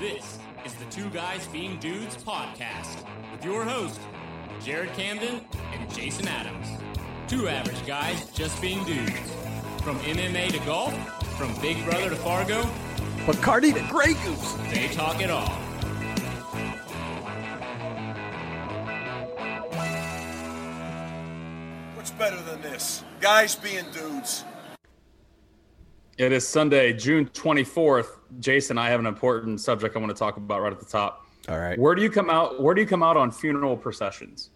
This is the Two Guys Being Dudes podcast with your host, Jared Camden and Jason Adams. Two average guys just being dudes. From MMA to golf, from Big Brother to Fargo, Bacardi to Grey Goose. they talk it all. What's better than this? Guys being dudes. It is Sunday, June 24th. Jason, I have an important subject I want to talk about right at the top. All right. Where do you come out? Where do you come out on funeral processions?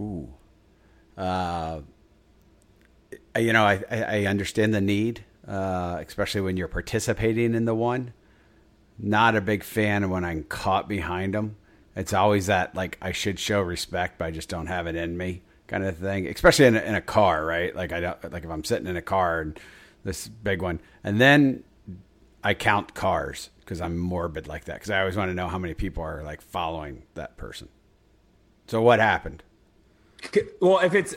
Ooh. Uh, you know, I, I understand the need, uh, especially when you're participating in the one. Not a big fan when I'm caught behind them. It's always that like I should show respect, but I just don't have it in me kind of thing. Especially in a, in a car, right? Like I don't like if I'm sitting in a car and this big one, and then I count cars because I'm morbid like that. Because I always want to know how many people are like following that person. So what happened? Well, if it's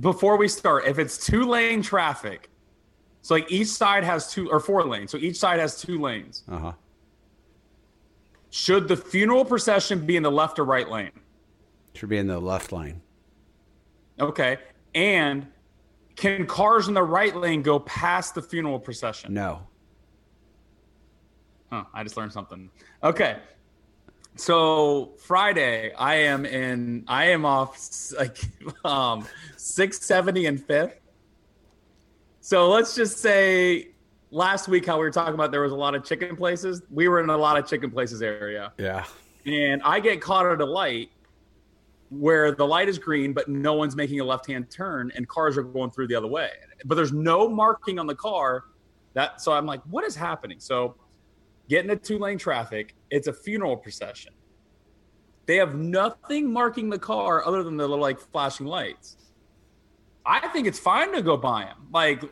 before we start, if it's two lane traffic, so like each side has two or four lanes, so each side has two lanes. Uh huh. Should the funeral procession be in the left or right lane? Should be in the left lane. Okay, and can cars in the right lane go past the funeral procession? No. Huh, I just learned something. Okay. So Friday, I am in I am off like um 670 and 5th. So let's just say last week how we were talking about there was a lot of chicken places. We were in a lot of chicken places area. Yeah. And I get caught at a light where the light is green, but no one's making a left hand turn and cars are going through the other way. But there's no marking on the car. That so I'm like, what is happening? So getting a two lane traffic, it's a funeral procession. They have nothing marking the car other than the little like flashing lights. I think it's fine to go by them. Like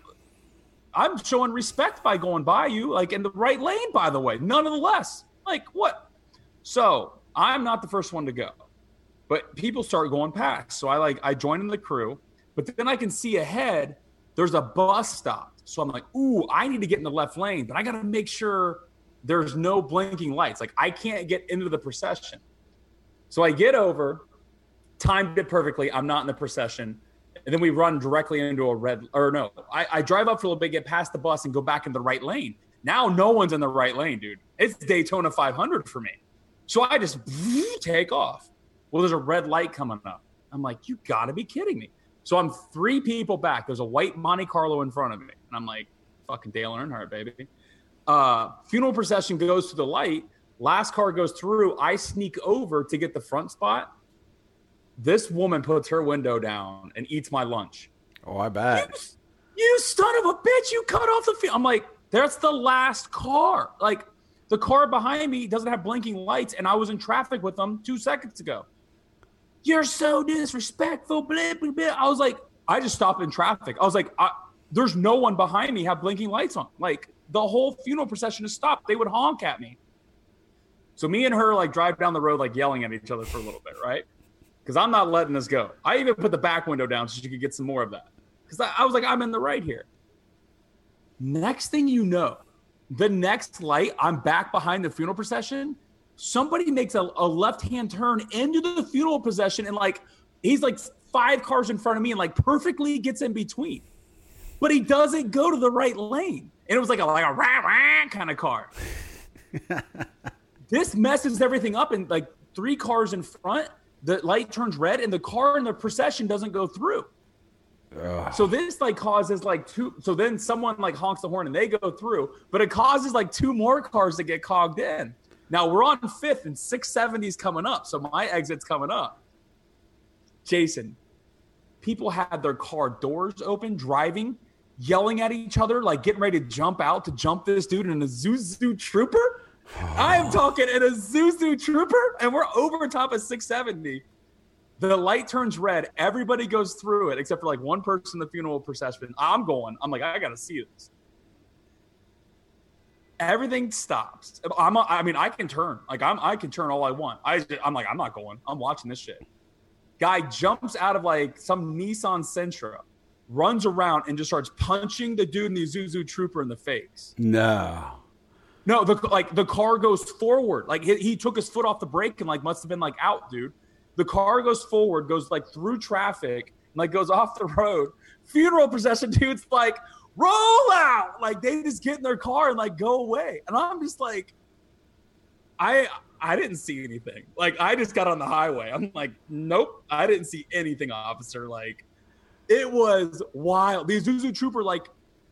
I'm showing respect by going by you, like in the right lane, by the way, none of the less. Like what? So I'm not the first one to go, but people start going past. So I like I join in the crew, but then I can see ahead there's a bus stop. So I'm like, ooh, I need to get in the left lane, but I got to make sure there's no blinking lights. Like I can't get into the procession. So I get over, timed it perfectly. I'm not in the procession. And then we run directly into a red, or no, I, I drive up for a little bit, get past the bus, and go back in the right lane. Now no one's in the right lane, dude. It's Daytona 500 for me. So I just take off. Well, there's a red light coming up. I'm like, you gotta be kidding me. So I'm three people back. There's a white Monte Carlo in front of me. And I'm like, fucking Dale Earnhardt, baby. Uh, funeral procession goes to the light. Last car goes through. I sneak over to get the front spot. This woman puts her window down and eats my lunch. Oh, I bet. You son of a bitch! You cut off the. Fi-. I'm like, that's the last car. Like, the car behind me doesn't have blinking lights, and I was in traffic with them two seconds ago. You're so disrespectful. Blah, blah, blah. I was like, I just stopped in traffic. I was like, I, there's no one behind me have blinking lights on. Like, the whole funeral procession is stopped. They would honk at me. So me and her like drive down the road, like yelling at each other for a little bit, right? Because I'm not letting this go. I even put the back window down so she could get some more of that. Because I, I was like, I'm in the right here. Next thing you know, the next light, I'm back behind the funeral procession. Somebody makes a, a left hand turn into the funeral procession, and like he's like five cars in front of me and like perfectly gets in between. But he doesn't go to the right lane. And it was like a like a rah rah kind of car. this messes everything up and like three cars in front the light turns red and the car in the procession doesn't go through so this like causes like two so then someone like honks the horn and they go through but it causes like two more cars to get cogged in now we're on fifth and 670's coming up so my exit's coming up jason people had their car doors open driving yelling at each other like getting ready to jump out to jump this dude in a Isuzu trooper I am talking in a Isuzu Trooper, and we're over top of 670. The light turns red. Everybody goes through it except for like one person in the funeral procession. I'm going. I'm like, I gotta see this. Everything stops. I'm. I mean, I can turn. Like I'm. I can turn all I want. I. I'm like, I'm not going. I'm watching this shit. Guy jumps out of like some Nissan Sentra, runs around and just starts punching the dude in the Isuzu Trooper in the face. No. No, the like the car goes forward. Like he, he took his foot off the brake and like must have been like out, dude. The car goes forward, goes like through traffic, and, like goes off the road. Funeral procession dude's like roll out. Like they just get in their car and like go away. And I'm just like, I I didn't see anything. Like I just got on the highway. I'm like, nope, I didn't see anything, officer. Like it was wild. The Isuzu trooper like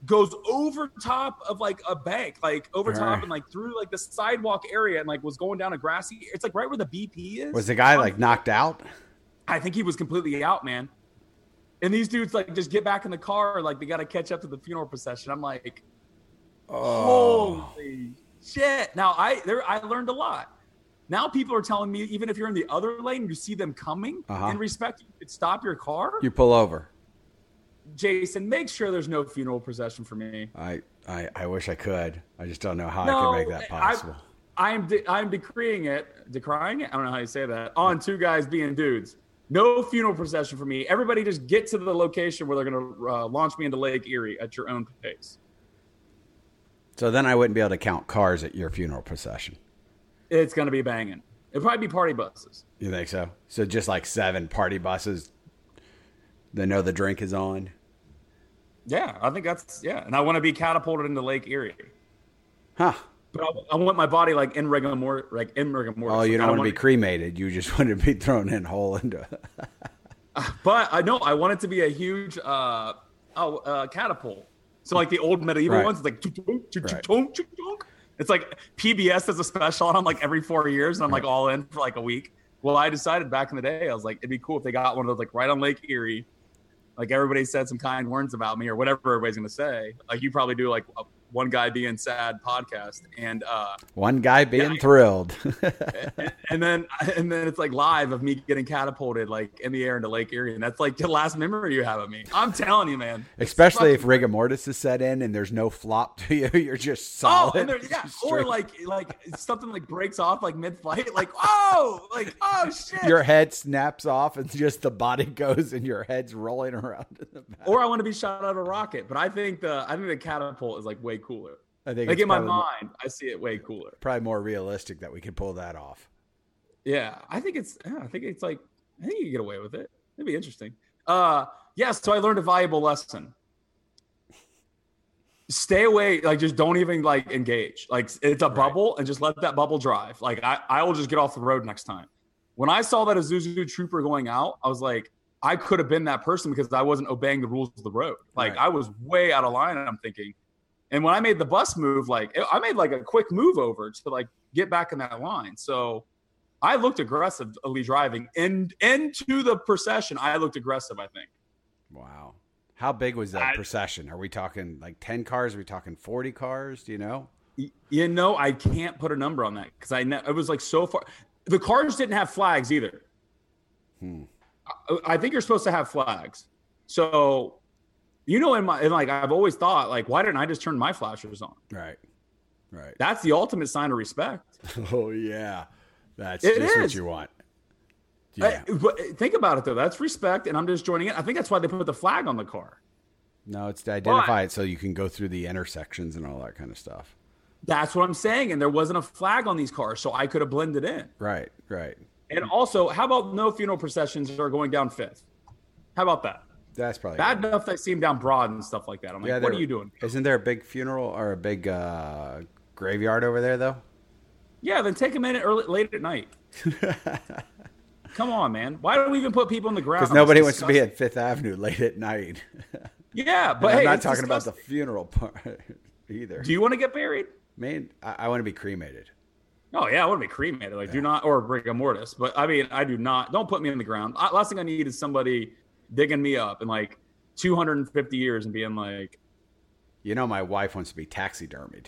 goes over top of like a bank, like over top Right. and like through like the sidewalk area and like was going down a grassy. It's like right where the BP is. Was the guy like knocked out? I think he was completely out, man. And these dudes like just get back in the car, like they got to catch up to the funeral procession. I'm like, Oh. holy shit! Now I there I learned a lot. Now people are telling me even if you're in the other lane, you see them coming Uh-huh. in respect, you could stop your car. You pull over. Jason, make sure there's no funeral procession for me. I, I, I wish I could. I just don't know how No, I can make that I- possible. I'm de- I'm decreeing it, decrying it. I don't know how you say that. On two guys being dudes. No funeral procession for me. Everybody just get to the location where they're going to uh, launch me into Lake Erie at your own pace. so then I wouldn't be able to count cars at your funeral procession. It's going to be banging. It'll probably be party buses. You think so? So just like seven party buses. They know the drink is on. Yeah, I think that's yeah. And I want to be catapulted into Lake Erie. Huh. But I, I want my body like in rigor mortis, like in rigor mortis. Oh, you Like, don't want to be cremated. You just want to be thrown in whole into. But I know I want it to be a huge uh, oh, uh, catapult. So like the old medieval Right. ones, it's like Right. it's like PBS does a special on them like every four years, and I'm like all in for like a week. Well, I decided back in the day, I was like, it'd be cool if they got one of those like right on Lake Erie. Like everybody said some kind words about me or whatever everybody's gonna say. Like you probably do like one guy being sad podcast, and uh, One guy being Yeah. thrilled. and then and then it's like live of me getting catapulted like in the air into Lake Erie, and that's like the last memory you have of me. I'm telling you, man. Especially if rigor mortis is set in and there's no flop to you. You're just Oh, solid. and there, yeah, or like like something like breaks off like mid flight, like oh, like oh shit. your head snaps off and just the body goes and your head's rolling around in the back. or I want to be shot out of a rocket, but I think the I think the catapult is like way cooler. I think Like in my mind, I see it way cooler. probably more realistic that we could pull that off. Yeah, I think it's. Yeah, I think it's like. I think you can get away with it. It'd be interesting. Uh, yeah. So I learned a valuable lesson. Stay away. Like, just don't even like engage. Like, it's a bubble, and just let that bubble drive. Like, I I will just get off the road next time. When I saw that Isuzu trooper going out, I was like, I could have been that person because I wasn't obeying the rules of the road. Like, Right. I was way out of line, and I'm thinking. And when I made the bus move, like I made like a quick move over to like get back in that line. So I looked aggressively driving in into the procession. I looked aggressive. I think. Wow. How big was that I- procession? Are we talking like 10 cars? Are we talking 40 cars? Do you know? You know, I can't put a number on that because I know it was like so far. The cars didn't have flags either. Hmm. I, I think you're supposed to have flags. So, you know, in my in like I've always thought like, why didn't I just turn my flashers on? Right. Right. That's the ultimate sign of respect. Oh, yeah. That's It just what is. you want. Uh, Yeah. but think about it though. That's respect, and I'm just joining it. I think that's why they put the flag on the car. No, it's to identify it so you can go through the intersections and all that kind of stuff. That's what I'm saying. And there wasn't a flag on these cars, so I could have blended in. Right. Right. And also, how about no funeral processions are going down fifth? How about that? That's probably Bad enough they see them down broad and stuff like that. I'm like, what are you doing? Isn't there a big funeral or a big uh, graveyard over there, though? Yeah, then take a minute early, late at night. Come on, man. Why don't we even put people in the ground? Because nobody wants to be at Fifth Avenue late at night. Yeah, but I'm not talking about the funeral part either. Do you want to get buried? Man, I, I want to be cremated. Oh yeah, I want to be cremated. Like, do not or rigor mortis. But I mean, I do not. Don't put me in the ground. I, last thing I need is somebody digging me up in like 250 years and being like, You know, my wife wants to be taxidermied.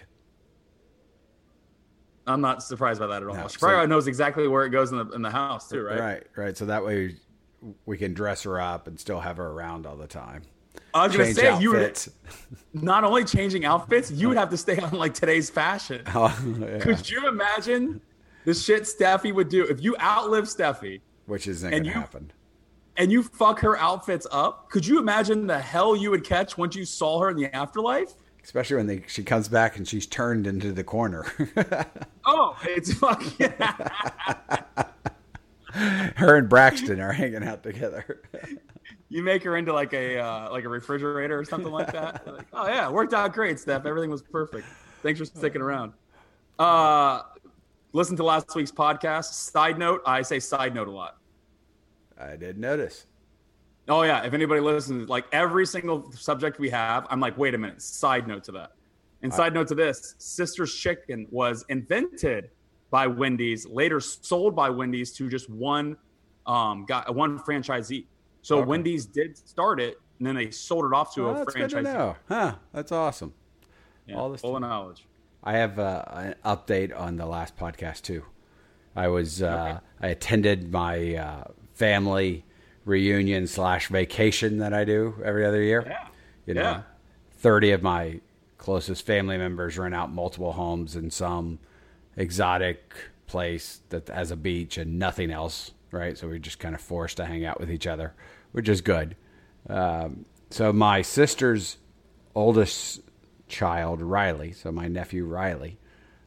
I'm not surprised by that at all. No, she so- knows exactly where it goes in the in the house too, right? Right, right. So that way we can dress her up and still have her around all the time. I was gonna say you would not only changing outfits, you would have to stay on like today's fashion. Oh, yeah. Could you imagine the shit Steffi would do if you outlive Steffi Which isn't to you- happen. And you fuck her outfits up? Could you imagine the hell you would catch once you saw her in the afterlife? especially when they, she comes back and she's turned into the corner. Oh, it's fucking. Her and Braxton are hanging out together. you make her into like a uh, like a refrigerator or something like that. Like, oh yeah, worked out great, Steph. Everything was perfect. Thanks for sticking around. Uh, listen to last week's podcast. Side note, I say side note a lot. I did notice. Oh yeah, if anybody listens, like every single subject we have, I'm like, wait a minute. Side note to that. And side note to this, Sisters Chicken was invented by Wendy's, later sold by Wendy's to just one um got one franchisee. So Okay. Wendy's did start it, and then they sold it off to Oh, a that's good to know. Huh? That's awesome. Yeah, All this full of knowledge. I have uh, an update on the last podcast too. I was uh, I attended my uh, family reunion slash vacation that I do every other year. Yeah. You know, Yeah. thirty of my closest family members rent out multiple homes in some exotic place that has a beach and nothing else. Right, so we're just kind of forced to hang out with each other, which is good. Um, so my sister's oldest child, Riley, so my nephew Riley,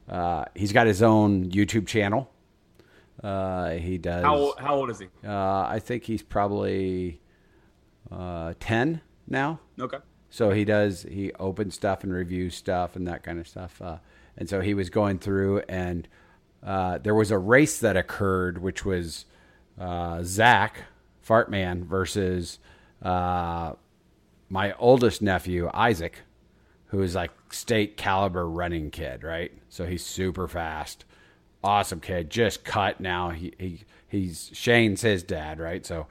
uh, he's got his own YouTube channel. Uh, he does. How how old is he? Uh, I think he's probably uh, ten now. Okay. So he does. He opens stuff and reviews stuff and that kind of stuff. Uh, and so he was going through, and uh, there was a race that occurred, which was uh, Zach Fartman versus uh, my oldest nephew Isaac, who is like state caliber running kid, right? So he's super fast, awesome kid. Just cut now. He he he's Shane's his dad, right? So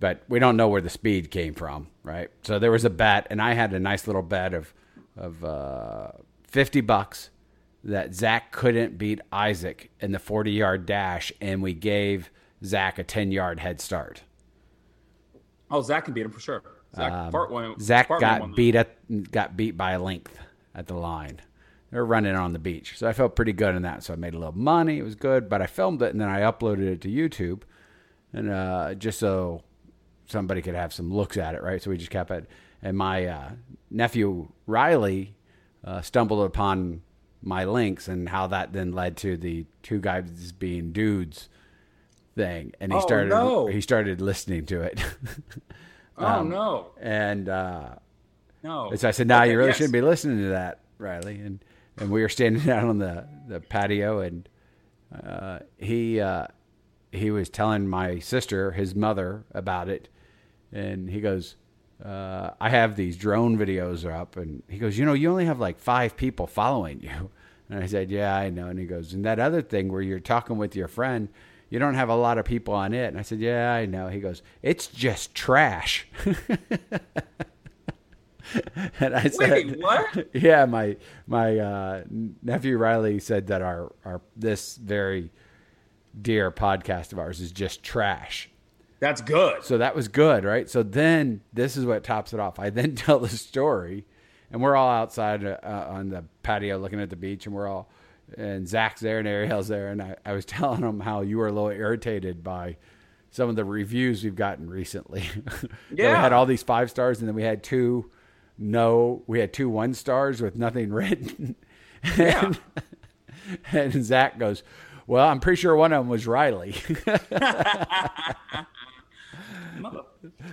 but we don't know where the speed came from, right? So there was a bet, and I had a nice little bet of of uh, fifty bucks that Zach couldn't beat Isaac in the forty yard dash, and we gave Zach a ten yard head start. Oh, Zach can beat him for sure. Zach Um, won- Zach got beat at got beat by a length at the line. They were running on the beach, so I felt pretty good in that. So I made a little money. It was good, but I filmed it and then I uploaded it to YouTube, and uh, just so somebody could have some looks at it, right? So we just kept it. And my uh, nephew Riley uh, stumbled upon my links and how that then led to the two guys being dudes thing, and he Oh, started no. he started listening to it. Oh Um, no, and uh, no. so I said, "No, Okay, you really yes. shouldn't be listening to that, Riley." And and we were standing out on the, the patio, and uh, he uh, he was telling my sister, his mother, about it, and he goes, uh, "I have these drone videos up," and he goes, "You know, you only have like five people following you." And I said, "Yeah, I know." And he goes, "And that other thing where you're talking with your friend." You don't have a lot of people on it. And I said, Yeah, I know. He goes, It's just trash. and I said, Wait, what? yeah, my my uh, nephew Riley said that our our this very dear podcast of ours is just trash. That's good. So that was good, right? So then this is what tops it off. I then tell the story, and we're all outside uh, on the patio looking at the beach, and we're all and Zach's there and Ariel's there, and I, I was telling them how you were a little irritated by some of the reviews we've gotten recently. That we had all these five stars, and then we had two no, we had two one stars with nothing written. Yeah. And Zach goes, "Well, I'm pretty sure one of them was Riley."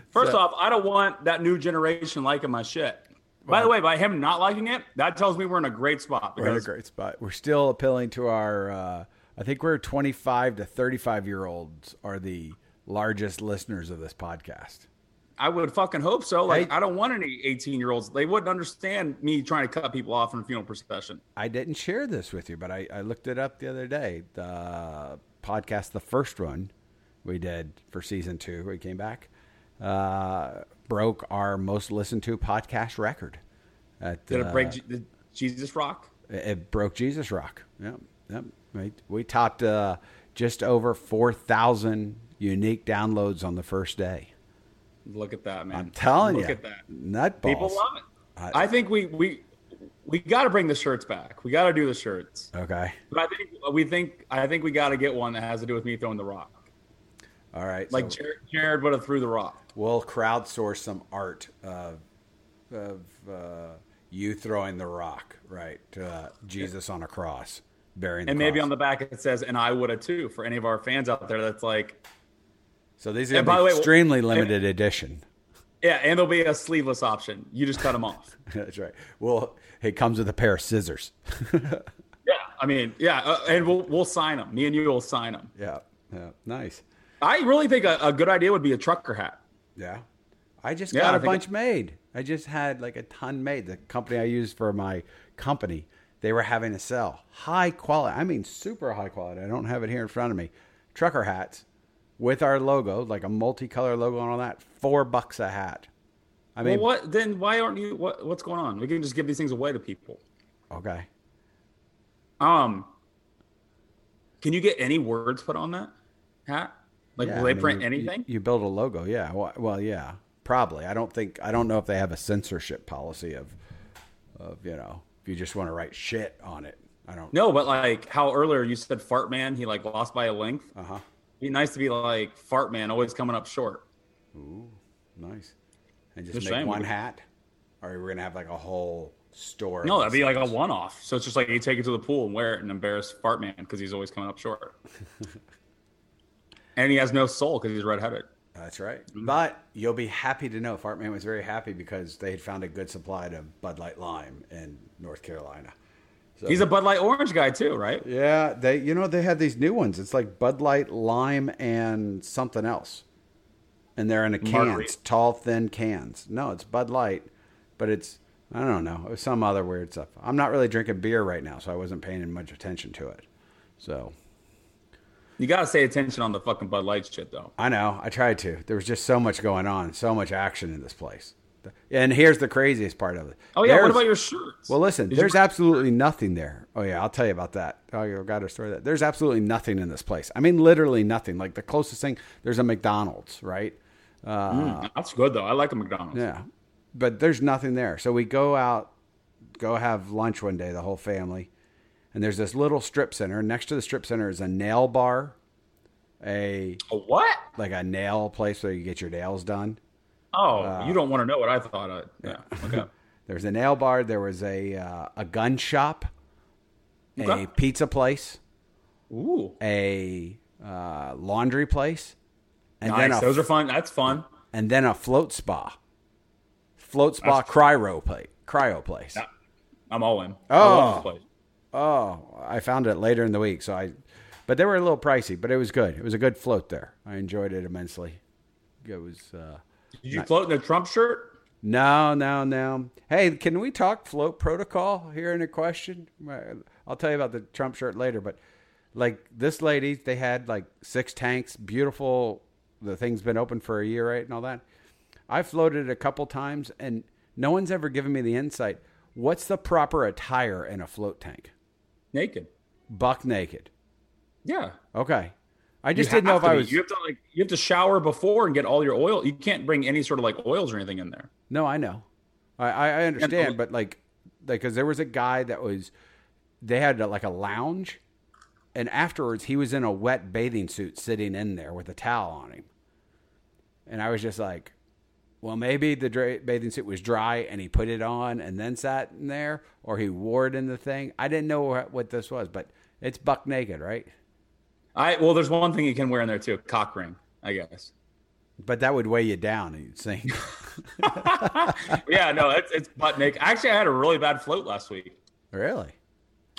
First off, I don't want that new generation liking my shit. By the way, by him not liking it, that tells me we're in a great spot. We're in a great spot. We're still appealing to our. Uh, I think we're 25 to 35 year olds are the largest listeners of this podcast. I would fucking hope so. Like, Hey. I don't want any 18 year olds. They wouldn't understand me trying to cut people off in a funeral procession. I didn't share this with you, but I, I looked it up the other day. The podcast, the first one we did for season two, we came back, uh, broke our most listened to podcast record. At, Did uh, it break Je- the Jesus Rock? It broke Jesus Rock. Yep, yep. We, we topped uh, just over 4,000 unique downloads on the first day. Look at that, man. I'm telling Look you, Look at that. nutballs. People love it. I- I, think we we we got to bring the shirts back. We got to do the shirts. Okay, But I think we think I think we got to get one that has to do with me throwing the rock. all right. Like so Jared, Jared would have threw the rock. we'll crowdsource some art of, of uh, you throwing the rock, right? Uh, Jesus on a cross, bearing the and maybe on the back it says, "And I would have too." For any of our fans out there, that's like, So these are by the way, extremely limited edition. yeah, and there'll be a sleeveless option. You just cut them off. That's right. Well, it comes with a pair of scissors. Yeah, I mean, yeah, uh, and we'll we'll sign them. Me and you will sign them. yeah, yeah, nice. I really think a, a good idea would be a trucker hat. Yeah. I just Yeah, got I a bunch made. I just had like a ton made. The company I use for my company, they were having a sale. High quality. I mean, super high quality. I don't have it here in front of me. Trucker hats with our logo, like a multicolor logo and all that. Four bucks a hat. I mean, well, what then? Why aren't you? What what's going on? We can just give these things away to people. okay. Um, can you get any words put on that hat? Like, Yeah, will they I mean, print you- anything? You, you build a logo, yeah. Well, well, yeah, probably. I don't think I don't know if they have a censorship policy of, of you know, if you just want to write shit on it. I don't. no, but like how earlier you said, fart man, he like lost by a length. Uh huh. Be nice to be like fart man, always coming up short. Ooh, nice. And just, Just make one hat, or we're gonna have like a whole store. No, that'd be like a one-off. So it's just like you take it to the pool and wear it and embarrass fart man because he's always coming up short. and he has no soul because he's redheaded. That's right. Mm-hmm. But you'll be happy to know Fartman was very happy because they had found a good supply of Bud Light Lime in North Carolina. So, He's a Bud Light Orange guy too, right? yeah. They you know they had these new ones. It's like Bud Light Lime and something else, and they're in a cans, tall, thin cans. No, it's Bud Light, but it's I don't know. It some other weird stuff. I'm not really drinking beer right now, so I wasn't paying much attention to it. So You gotta pay attention on the fucking Bud Light shit though. I know. I tried to. There was just so much going on, so much action in this place. And here's the craziest part of it. Oh yeah, what about your shirts? Well, listen, Did you- there's absolutely nothing there. Oh yeah, I'll tell you about that. Oh, you got to story that. There's absolutely nothing in this place. I mean, literally nothing. Like the closest thing, there's a McDonald's, right? Uh, Mm, that's good though. I like a McDonald's. Yeah, but there's nothing there. So we go out, go have lunch one day, the whole family, and there's this little strip center. Next to the strip center is a nail bar, a A what? like a nail place where you get your nails done. Oh, Uh, you don't want to know what I thought. Of. Yeah. Okay. There was a nail bar. There was a uh, a gun shop, a pizza place, Ooh. a uh, laundry place, and then a Those are fun. That's fun. and then a float spa, float spa That's- cryo place, cryo place. Yeah. I'm all in. I Oh. place. Oh, I found it later in the week, so I, but they were a little pricey, but it was good. It was a good float there. I enjoyed it immensely. It was. Uh, Did you float in a Trump shirt? No, no, no. Hey, can we talk float protocol here in a question? I'll tell you about the Trump shirt later, but like this lady, they had like six tanks, beautiful. The thing's been open for a year, right, and all that. I floated a couple times, and no one's ever given me the insight. What's the proper attire in a float tank? Naked. Buck naked. Yeah. Okay. I You just didn't know if I was. You have to like. You have to shower before and get all your oil. You can't bring any sort of like oils or anything in there. No, I know. I, I I understand, oh, but like, like, because there was a guy that was, they had like a lounge, and afterwards he was in a wet bathing suit sitting in there with a towel on him, and I was just like, well, maybe the dra- bathing suit was dry and he put it on and then sat in there, or he wore it in the thing. I didn't know what, what this was, but it's buck naked, right? I well, there's one thing you can wear in there too. A cock ring, I guess. But that would weigh you down, and you'd sink. yeah, no, it's it's butt naked. Actually, I had a really bad float last week. really?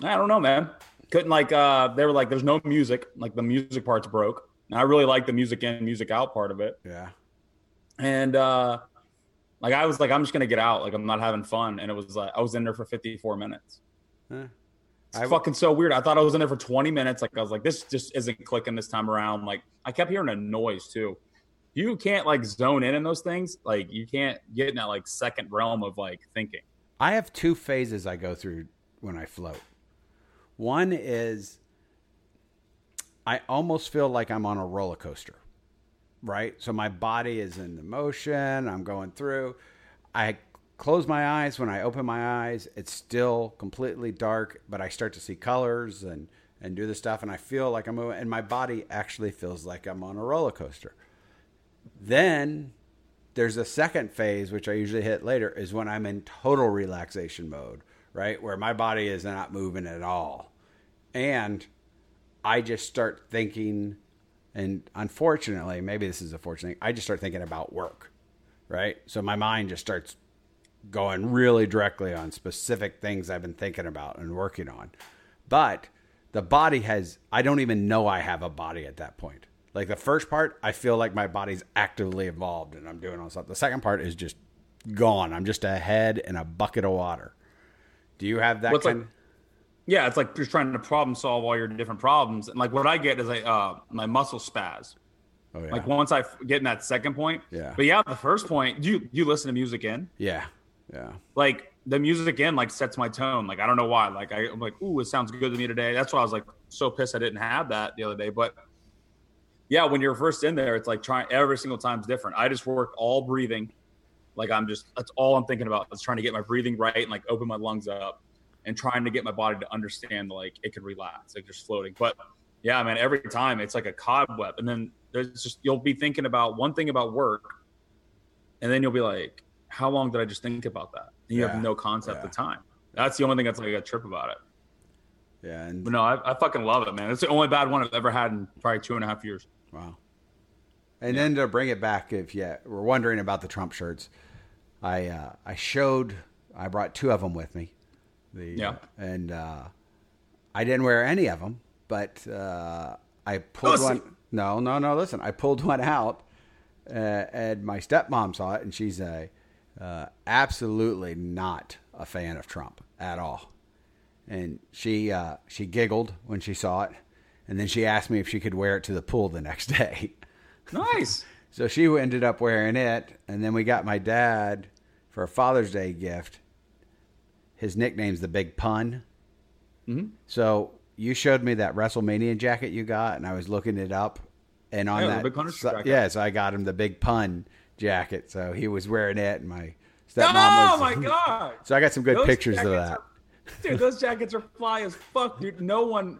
I don't know, man. Couldn't like uh they were like there's no music. Like the music part's broke. And I really like the music in, music out part of it. Yeah. And uh like I was like, I'm just gonna get out. Like I'm not having fun. And it was like I was in there for 54 minutes. Huh. It's I- fucking so weird. I thought I was in there for 20 minutes. Like I was like, this just isn't clicking this time around. Like I kept hearing a noise too. You can't like zone in in those things. Like you can't get in that like second realm of like thinking. I have two phases I go through when I float. One is I almost feel like I'm on a roller coaster, right? So my body is in the motion, I'm going through. I close my eyes. When I open my eyes, it's still completely dark, but I start to see colors and, and do the stuff, and I feel like I'm moving, and my body actually feels like I'm on a roller coaster. Then there's a second phase, which I usually hit later, is when I'm in total relaxation mode, right? Where my body is not moving at all. And I just start thinking, and unfortunately, maybe this is a fortunate thing, I just start thinking about work, right? So my mind just starts going really directly on specific things I've been thinking about and working on. But the body has, I don't even know I have a body at that point. Like the first part, I feel like my body's actively involved and I'm doing all stuff. The second part is just gone. I'm just a head in a bucket of water. Do you have that What's kind? like- Yeah, it's like you're trying to problem solve all your different problems, and like what I get is I, uh, my muscle spaz. oh yeah, Like once I get in that second point. Yeah. But yeah, the first point, do you do you listen to music in? yeah, yeah, Like the music in like sets my tone. Like I don't know why. Like I, I'm like, ooh, it sounds good to me today. That's why I was like so pissed I didn't have that the other day. But yeah, when you're first in there, it's like trying every single time's different. I just work all breathing. Like I'm just that's all I'm thinking about is trying to get my breathing right and like open my lungs up and trying to get my body to understand like it can relax, like just floating. But yeah, man, every time it's like a cobweb. And then there's just you'll be thinking about one thing about work, and then you'll be like, How long did I just think about that? And you Yeah, have no concept yeah. of time. That's the only thing that's like a trip about it. yeah. And But no, I, I fucking love it, man. It's the only bad one I've ever had in probably two and a half years. Wow. And then to bring it back, if you were wondering about the Trump shirts, I uh, I showed I brought two of them with me. The Yeah. and uh, I didn't wear any of them, but uh, I pulled Pussy. one. No, no, no. Listen, I pulled one out, uh, and my stepmom saw it, and she's a uh, absolutely not a fan of Trump at all. And she uh, she giggled when she saw it, and then she asked me if she could wear it to the pool the next day. Nice. So she ended up wearing it, and then we got my dad for a Father's Day gift. His nickname's the Big Pun. Mm-hmm. So you showed me that WrestleMania jacket you got, and I was looking it up, and on Yeah, the that, Big so, jacket. yeah, so I got him the Big Pun jacket. So he was wearing it, and my stepmom oh was. my god. So I got some good Those pictures of that. are- dude, those jackets are fly as fuck, dude. No one,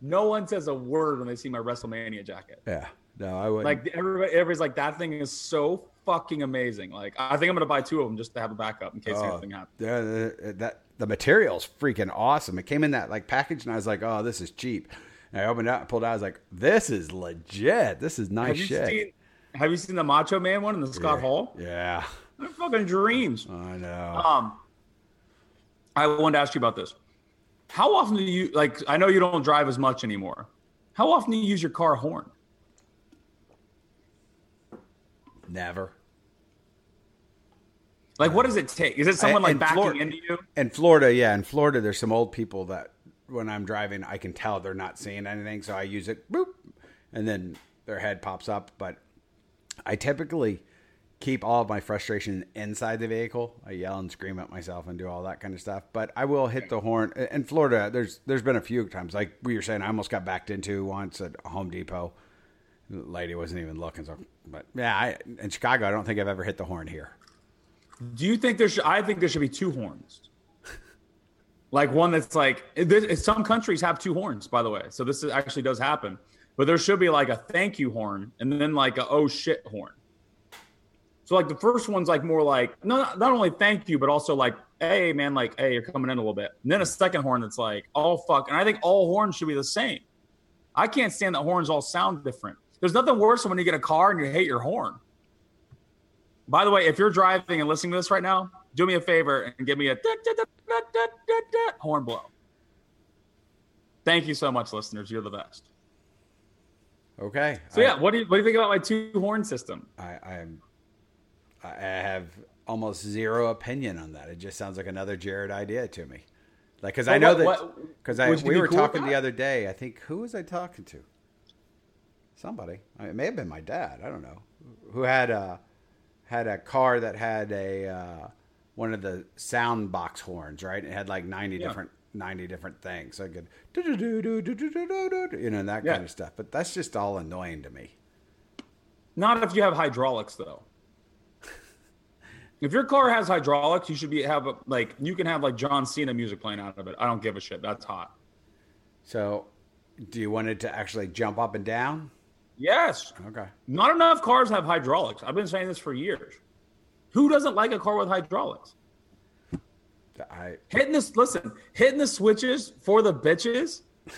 no one says a word when they see my WrestleMania jacket. Yeah, no, I wouldn't. Like everybody, everybody's like, that thing is so fucking amazing. Like, I think I'm gonna buy two of them just to have a backup in case Oh, anything happens. yeah, the, that the material's freaking awesome. It came in that like package, and I was like, "Oh, this is cheap." And I opened it up, pulled it out. I was like, "This is legit. This is nice shit." seen? Have you seen the Macho Man one in the Scott Hall? Yeah, They're fucking dreams. I know. Um, I wanted to ask you about this. How often do you like? I know you don't drive as much anymore. How often do you use your car horn? Never. Like, what does it take? Is it someone like in backing Flor- into you? In Florida, yeah, in Florida, there's some old people that when I'm driving, I can tell they're not seeing anything, so I use it, boop, and then their head pops up. But I typically keep all of my frustration inside the vehicle. I yell and scream at myself and do all that kind of stuff. But I will hit the horn. In Florida, there's there's been a few times, like we were saying, I almost got backed into once at Home Depot. The lady wasn't even looking. So, but yeah, I, in Chicago, I don't think I've ever hit the horn here. Do you think there should? I think there should be two horns. like one that's like some countries have two horns, by the way. So this is, actually does happen. But there should be like a thank you horn and then like a oh shit horn. So like the first one's like more like no, not only thank you, but also like hey man, like hey you're coming in a little bit. And then a second horn that's like oh fuck. And I think all horns should be the same. I can't stand that horns all sound different. There's nothing worse than when you get a car and you hate your horn. By the way, if you're driving and listening to this right now, do me a favor and give me a da, da, da, horn blow. Thank you so much, listeners. You're the best. Okay. So I- yeah, what do you what do you think about my two horn system? I, I'm, I have almost zero opinion on that. It just sounds like another Jared idea to me. Like, because I know what- that because I we were cool talking the other day. I think who was I talking to? Somebody. I mean, it may have been my dad. I don't know. Who had a had a car that had a uh, one of the sound box horns, right? It had like ninety Yeah. different ninety different things. I could you know that Yeah. kind of stuff. But that's just all annoying to me. Not if you have hydraulics though. If your car has hydraulics, you should be have a, like you can have like John Cena music playing out of it. I don't give a shit. That's hot. So, do you want it to actually jump up and down? Yes. Okay. Not enough cars have hydraulics. I've been saying this for years. Who doesn't like a car with hydraulics? I Hitting this, listen, hitting the switches for the bitches,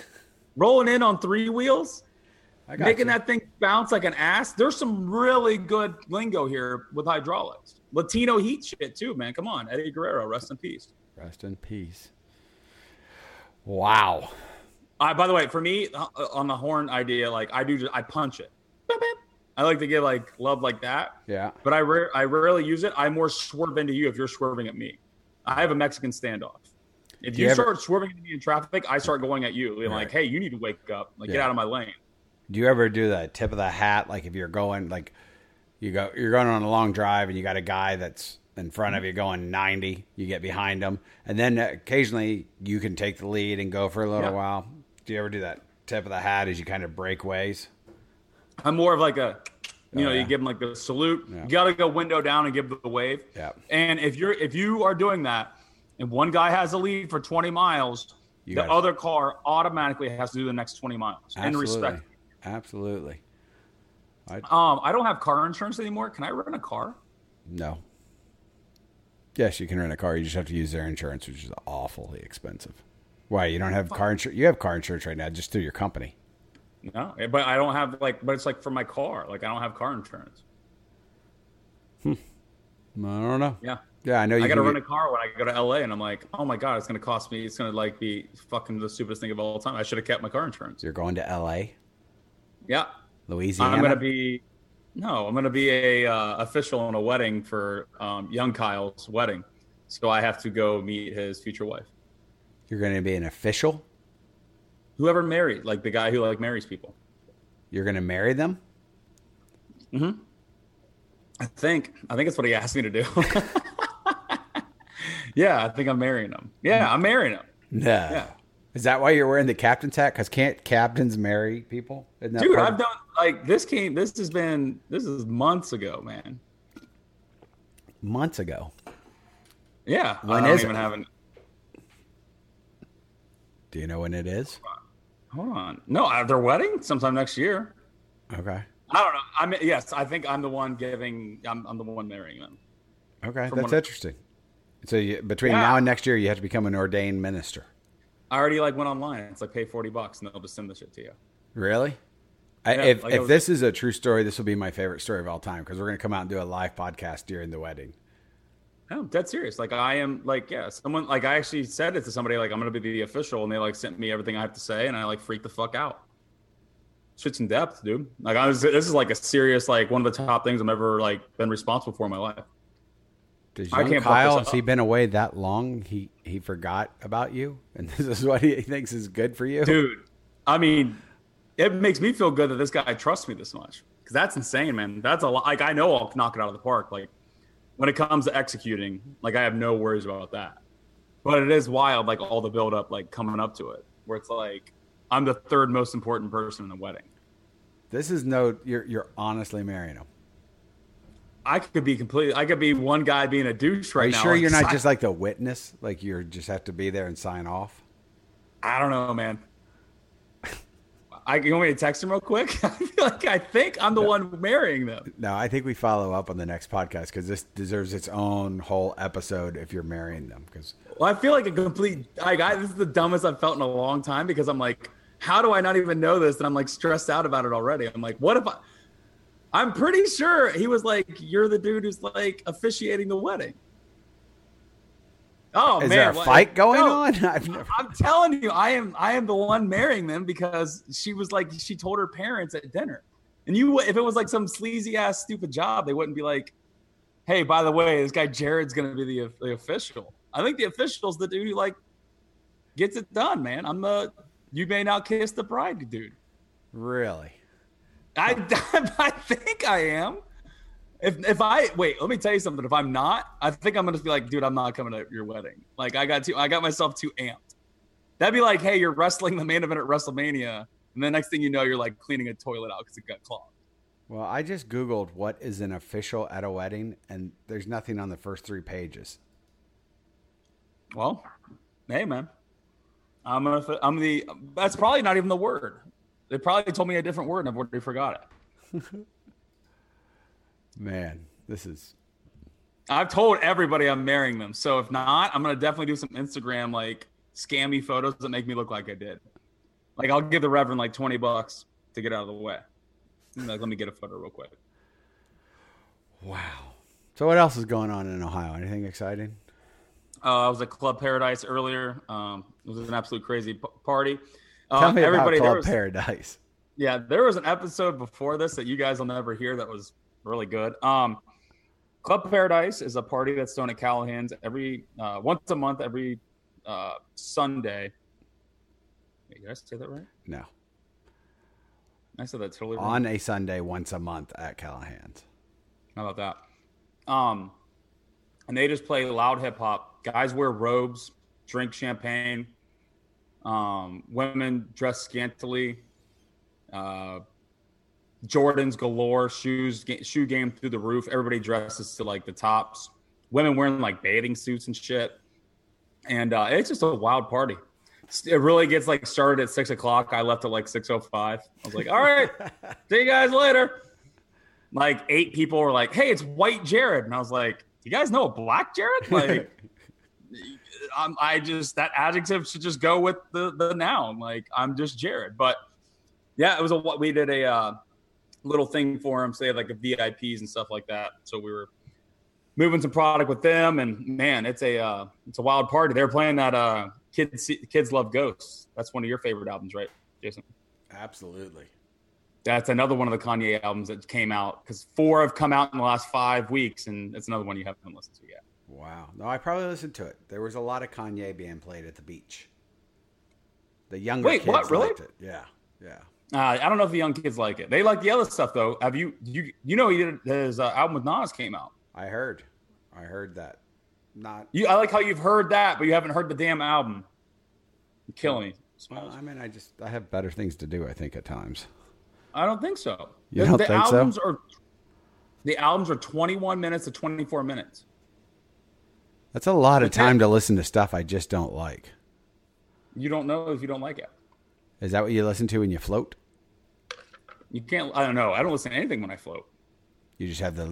rolling in on three wheels, I got making you. that thing bounce like an ass. There's some really good lingo here with hydraulics. Latino heat shit too, man. Come on, Eddie Guerrero, rest in peace. Rest in peace. Wow. Uh, by the way, for me uh, on the horn idea, like I do, just, I punch it. I like to give like love like that, Yeah. but I rare, I rarely use it. I more swerve into you if you're swerving at me. I have a Mexican standoff. If Do you, you ever- start swerving into me in traffic, I start going at you. And like, hey, you need to wake up. Like, get out of my lane. Do you ever do the tip of the hat? Like if you're going like you go you're going on a long drive and you got a guy that's in front of you going 90, you get behind him, and then occasionally you can take the lead and go for a little Yeah. while. Do you ever do that tip of the hat as you kind of break ways? I'm more of like a, you Oh, know, yeah. you give them like the salute. Yeah. You got to go window down and give them the wave. Yeah. And if you're if you are doing that, and one guy has a lead for 20 miles, You the other car automatically has to do the next 20 miles. And respect. Absolutely. Um, I don't have car insurance anymore. Can I rent a car? No. Yes, you can rent a car. You just have to use their insurance, which is awfully expensive. Why you don't have car insurance? You have car insurance right now, just through your company. No, but I don't have like, but it's like for my car. Like I don't have car insurance. I don't know. Yeah. Yeah, I know you I got to rent get- a car when I go to LA, and I'm like, oh my god, it's gonna cost me. It's gonna like be fucking the stupidest thing of all time. I should have kept my car insurance. You're going to L.A., Yeah, Louisiana. I'm gonna be. No, I'm gonna be a uh, official on a wedding for um, young Kyle's wedding, so I have to go meet his future wife. You're going to be an official. Whoever married, like the guy who like marries people. You're going to marry them. Mm-hmm. I think. I think it's what he asked me to do. yeah, I think I'm marrying him. Yeah, I'm marrying him. No. Yeah. Is that why you're wearing the captain's hat? Because can't captains marry people? Dude, I've of- done like this came this has been this is months ago, man. months ago. Yeah. When I don't is even it? have an Do you know when it is? Hold on. No, uh, their wedding sometime next year. Okay. I don't know. I mean yes, I think I'm the one giving I'm, I'm the one marrying them. Okay, From that's interesting. So you, between Yeah. now and next year, you have to become an ordained minister. I already like went online. It's like pay forty bucks and they'll just send the shit to you. Really? I, Yeah, if like if was- this is a true story, this will be my favorite story of all time because we're going to come out and do a live podcast during the wedding. No, I'm dead serious. Like I am like, yeah, someone like I actually said it to somebody like I'm gonna be the official and they like sent me everything I have to say and I like freaked the fuck out. Shit's in depth, dude. Like I was this is like a serious like one of the top things I've ever like been responsible for in my life. Does I can't Kyle has he been away that long? He he forgot about you, and this is what he thinks is good for you. Dude, I mean, it makes me feel good that this guy trusts me this much. Cause that's insane, man. That's a lot like I know I'll knock it out of the park. Like when it comes to executing, like I have no worries about that. But it is wild, like all the build up like coming up to it, where it's like I'm the third most important person in the wedding. This is no. You're you're honestly marrying him. I could be completely. I could be one guy being a douche right Are you now. sure you're not I- just like the witness? Like you just have to be there and sign off. I don't know, man. I you want me to text him real quick? I feel like I think I'm the one marrying them. No, I think we follow up on the next podcast because this deserves its own whole episode if you're marrying them. Because Well, I feel like a complete. Like, I, this is the dumbest I've felt in a long time because I'm like, how do I not even know this? And I'm like stressed out about it already. I'm like, what if I? I'm pretty sure he was like, "You're the dude who's like officiating the wedding." Oh is man, there a what- fight going No. on? Never. I'm telling you, I am I am the one marrying them because she was like she told her parents at dinner. And you if it was like some sleazy ass stupid job, they wouldn't be like, "Hey, by the way, this guy Jared's going to be the, the official." I think the official's the dude who like gets it done, man. I'm the you may not kiss the bride dude. Really? I I think I am. If if I wait, let me tell you something. If I'm not, I think I'm gonna be like, dude, I'm not coming to your wedding. Like I got too, I got myself too amped. That'd be like, hey, you're wrestling the main event at WrestleMania, and the next thing you know, you're like cleaning a toilet out because it got clogged. Well, I just Googled what is an official at a wedding, and there's nothing on the first three pages. Well, hey, man, I'm gonna, I'm the. That's probably not even the word. They probably told me a different word, and I've already forgot it. Man, this is I've told everybody I'm marrying them. So if not, I'm gonna definitely do some Instagram like scammy photos that make me look like I did. Like I'll give the Reverend like 20 bucks to get out of the way. Like, let me get a photo real quick. Wow. So what else is going on in Ohio? Anything exciting? Uh, I was at Club Paradise earlier. Um, it was an absolute crazy p- party. Uh, Tell me everybody, about there Club was- Paradise. Yeah, there was an episode before this that you guys will never hear that was really good. Um, Club Paradise is a party that's thrown at Callahan's every uh, once a month, every uh, Sunday. Wait, did I say that right? No. I said that totally wrong. On a Sunday once a month at Callahan's. How about that? Um, and they just play loud hip hop. Guys wear robes, drink champagne. Um, women dress scantily. Uh, Jordans galore, shoes, shoe game through the roof. Everybody dresses to like the tops. Women wearing like bathing suits and shit. And uh, it's just a wild party. It really gets like started at six o'clock. I left at like six oh five. I was like, all right, see you guys later like eight people were like, "Hey, it's White Jared," and I was like, you guys know a Black Jared?" Like, I'm, I just that adjective should just go with the the noun. Like, I'm just Jared. But yeah, it was a what we did a uh, little thing for him, say like a VIPs and stuff like that. So we were moving some product with them, and man, it's a uh, it's a wild party. They're playing that uh, kids kids love ghosts. That's one of your favorite albums, right, Jason? Absolutely. That's another one of the Kanye albums that came out because four have come out in the last five weeks, and it's another one you haven't listened to yet. Wow. No, I probably listened to it. There was a lot of Kanye being played at the beach. The younger Wait, kids what? Really? liked it. Yeah. Yeah. Uh, I don't know if the young kids like it. They like the other stuff though. Have you you you know he did his uh, album with Nas came out. I heard. I heard that. Not You I like how you've heard that, but you haven't heard the damn album. You're killing me. well, I mean I just I have better things to do, I think, at times. I don't think so. You the, don't the think so? albums are the albums are 21 minutes to 24 minutes. That's a lot of time to listen to stuff I just don't like. You don't know if you don't like it. Is that what you listen to when you float? You can't. I don't know. I don't listen to anything when I float. You just have the